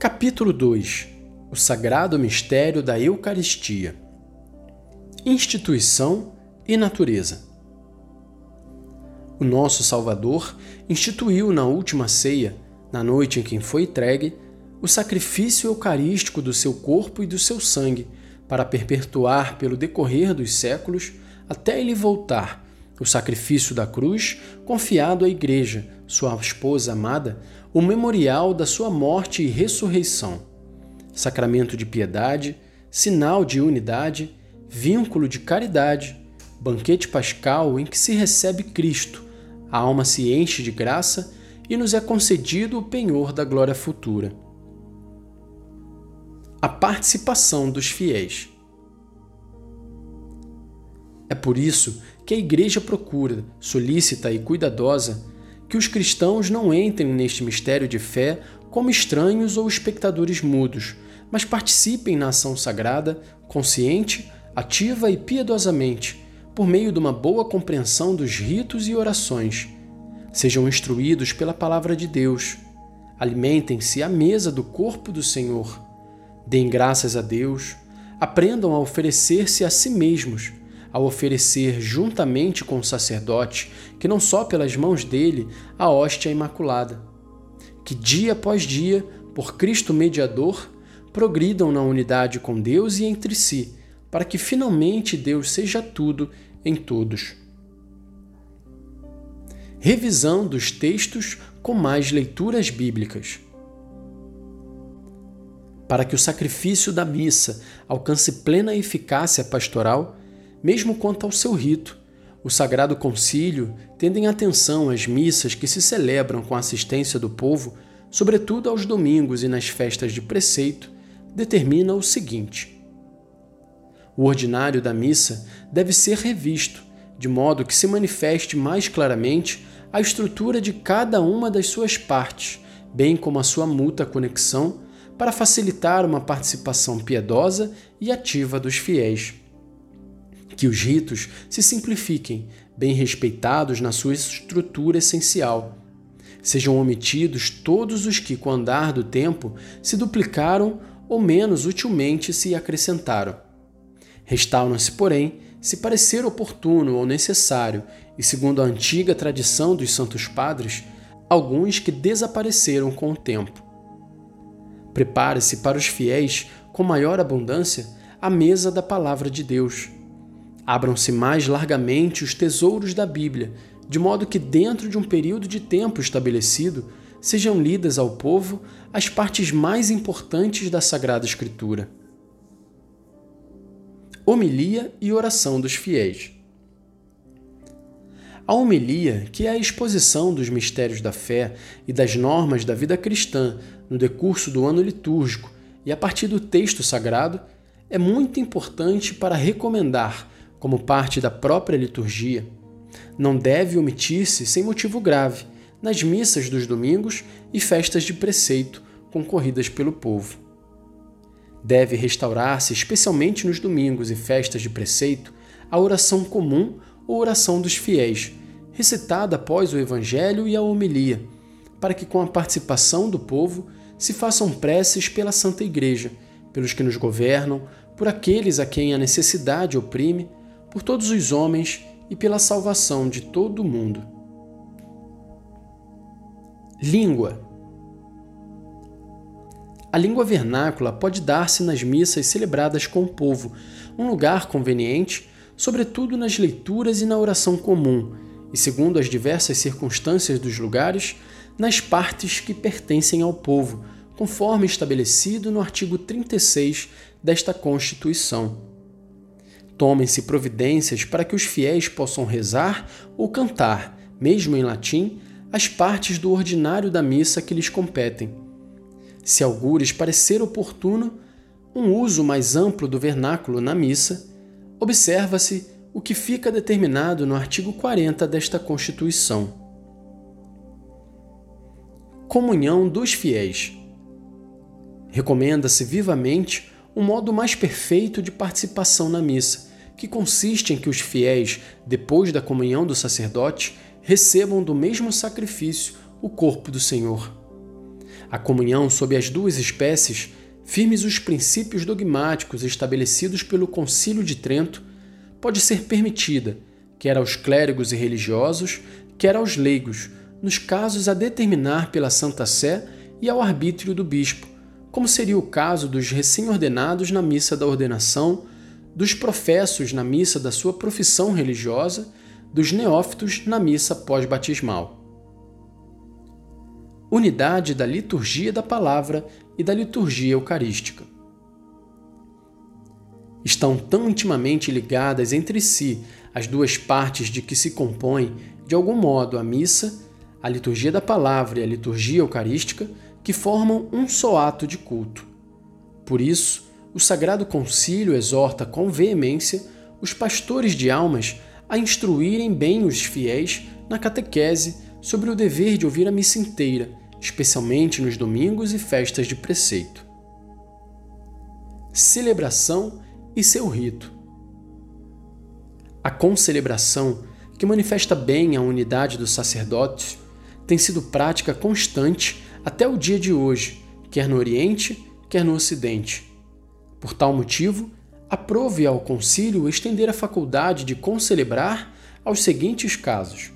Capítulo 2 O Sagrado Mistério da Eucaristia. Instituição e Natureza. O nosso Salvador instituiu na última ceia, na noite em que foi entregue, o sacrifício eucarístico do seu corpo e do seu sangue, para perpetuar pelo decorrer dos séculos, até ele voltar, o sacrifício da cruz confiado à Igreja, sua esposa amada, o memorial da sua morte e ressurreição, sacramento de piedade, sinal de unidade, vínculo de caridade, banquete pascal em que se recebe Cristo, a alma se enche de graça e nos é concedido o penhor da glória futura. A participação dos fiéis. É por isso que a Igreja procura, solícita e cuidadosa, que os cristãos não entrem neste mistério de fé como estranhos ou espectadores mudos, mas participem na ação sagrada, consciente, ativa e piedosamente, por meio de uma boa compreensão dos ritos e orações. Sejam instruídos pela palavra de Deus. Alimentem-se à mesa do corpo do Senhor. Deem graças a Deus. Aprendam a oferecer-se a si mesmos ao oferecer juntamente com o sacerdote, que não só pelas mãos dele, a hóstia imaculada. Que dia após dia, por Cristo mediador, progridam na unidade com Deus e entre si, para que finalmente Deus seja tudo em todos. Revisão dos textos com mais leituras bíblicas. Para que o sacrifício da missa alcance plena eficácia pastoral, mesmo quanto ao seu rito. O Sagrado Concílio, tendo em atenção as missas que se celebram com a assistência do povo, sobretudo aos domingos e nas festas de preceito, determina o seguinte: O ordinário da missa deve ser revisto, de modo que se manifeste mais claramente a estrutura de cada uma das suas partes, bem como a sua mútua conexão, para facilitar uma participação piedosa e ativa dos fiéis que os ritos se simplifiquem, bem respeitados na sua estrutura essencial. Sejam omitidos todos os que, com o andar do tempo, se duplicaram ou menos utilmente se acrescentaram. Restauram-se, porém, se parecer oportuno ou necessário, e segundo a antiga tradição dos Santos Padres, alguns que desapareceram com o tempo. Prepare-se para os fiéis, com maior abundância, a mesa da Palavra de Deus Abram-se mais largamente os tesouros da Bíblia, de modo que, dentro de um período de tempo estabelecido, sejam lidas ao povo as partes mais importantes da Sagrada Escritura. Homilia e oração dos fiéis. A homilia, que é a exposição dos mistérios da fé e das normas da vida cristã no decurso do ano litúrgico e a partir do texto sagrado, é muito importante para recomendar como parte da própria liturgia, não deve omitir-se sem motivo grave nas missas dos domingos e festas de preceito concorridas pelo povo. Deve restaurar-se, especialmente nos domingos e festas de preceito, a oração comum ou oração dos fiéis, recitada após o Evangelho e a homilia, para que, com a participação do povo, se façam preces pela Santa Igreja, pelos que nos governam, por aqueles a quem a necessidade oprime por todos os homens e pela salvação de todo o mundo. Língua A língua vernácula pode dar-se nas missas celebradas com o povo, um lugar conveniente, sobretudo nas leituras e na oração comum, e segundo as diversas circunstâncias dos lugares, nas partes que pertencem ao povo, conforme estabelecido no artigo 36 desta Constituição. Tomem-se providências para que os fiéis possam rezar ou cantar, mesmo em latim, as partes do ordinário da missa que lhes competem. Se algures parecer oportuno um uso mais amplo do vernáculo na missa, observa-se o que fica determinado no artigo 40 desta Constituição. Comunhão dos fiéis. Recomenda-se vivamente um modo mais perfeito de participação na missa, que consiste em que os fiéis, depois da comunhão do sacerdote, recebam do mesmo sacrifício o corpo do Senhor. A comunhão sob as duas espécies, firmes os princípios dogmáticos estabelecidos pelo Concílio de Trento, pode ser permitida, quer aos clérigos e religiosos, quer aos leigos, nos casos a determinar pela Santa Sé e ao arbítrio do bispo, como seria o caso dos recém-ordenados na missa da ordenação, dos professos na missa da sua profissão religiosa, dos neófitos na missa pós-batismal. Unidade da liturgia da palavra e da liturgia eucarística. Estão tão intimamente ligadas entre si as duas partes de que se compõe, de algum modo, a missa, a liturgia da palavra e a liturgia eucarística, que formam um só ato de culto. Por isso, o Sagrado Concílio exorta com veemência os pastores de almas a instruírem bem os fiéis na catequese sobre o dever de ouvir a missa inteira, especialmente nos domingos e festas de preceito. Celebração e seu rito. A concelebração, que manifesta bem a unidade dos sacerdotes, tem sido prática constante até o dia de hoje, quer no Oriente, quer no Ocidente. Por tal motivo, aprove ao concílio estender a faculdade de concelebrar aos seguintes casos: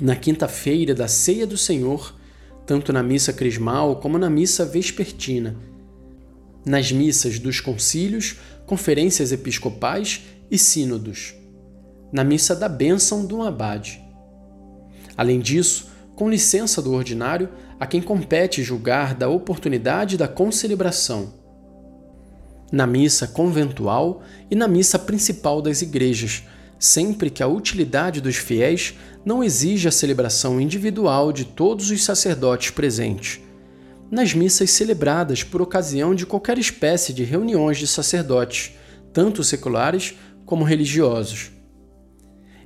na quinta-feira da ceia do Senhor, tanto na missa crismal como na missa vespertina, nas missas dos concílios, conferências episcopais e sínodos, na missa da bênção do abade. Além disso, com licença do ordinário, a quem compete julgar da oportunidade da concelebração. Na missa conventual e na missa principal das igrejas, sempre que a utilidade dos fiéis não exige a celebração individual de todos os sacerdotes presentes. Nas missas celebradas por ocasião de qualquer espécie de reuniões de sacerdotes, tanto seculares como religiosos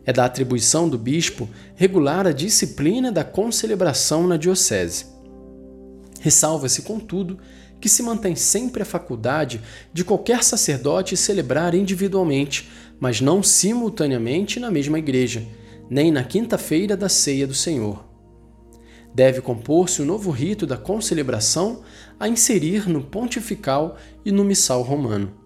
é da atribuição do bispo regular a disciplina da concelebração na diocese. Ressalva-se, contudo, que se mantém sempre a faculdade de qualquer sacerdote celebrar individualmente, mas não simultaneamente na mesma igreja, nem na quinta-feira da ceia do Senhor. Deve compor-se o novo rito da concelebração a inserir no pontifical e no missal romano.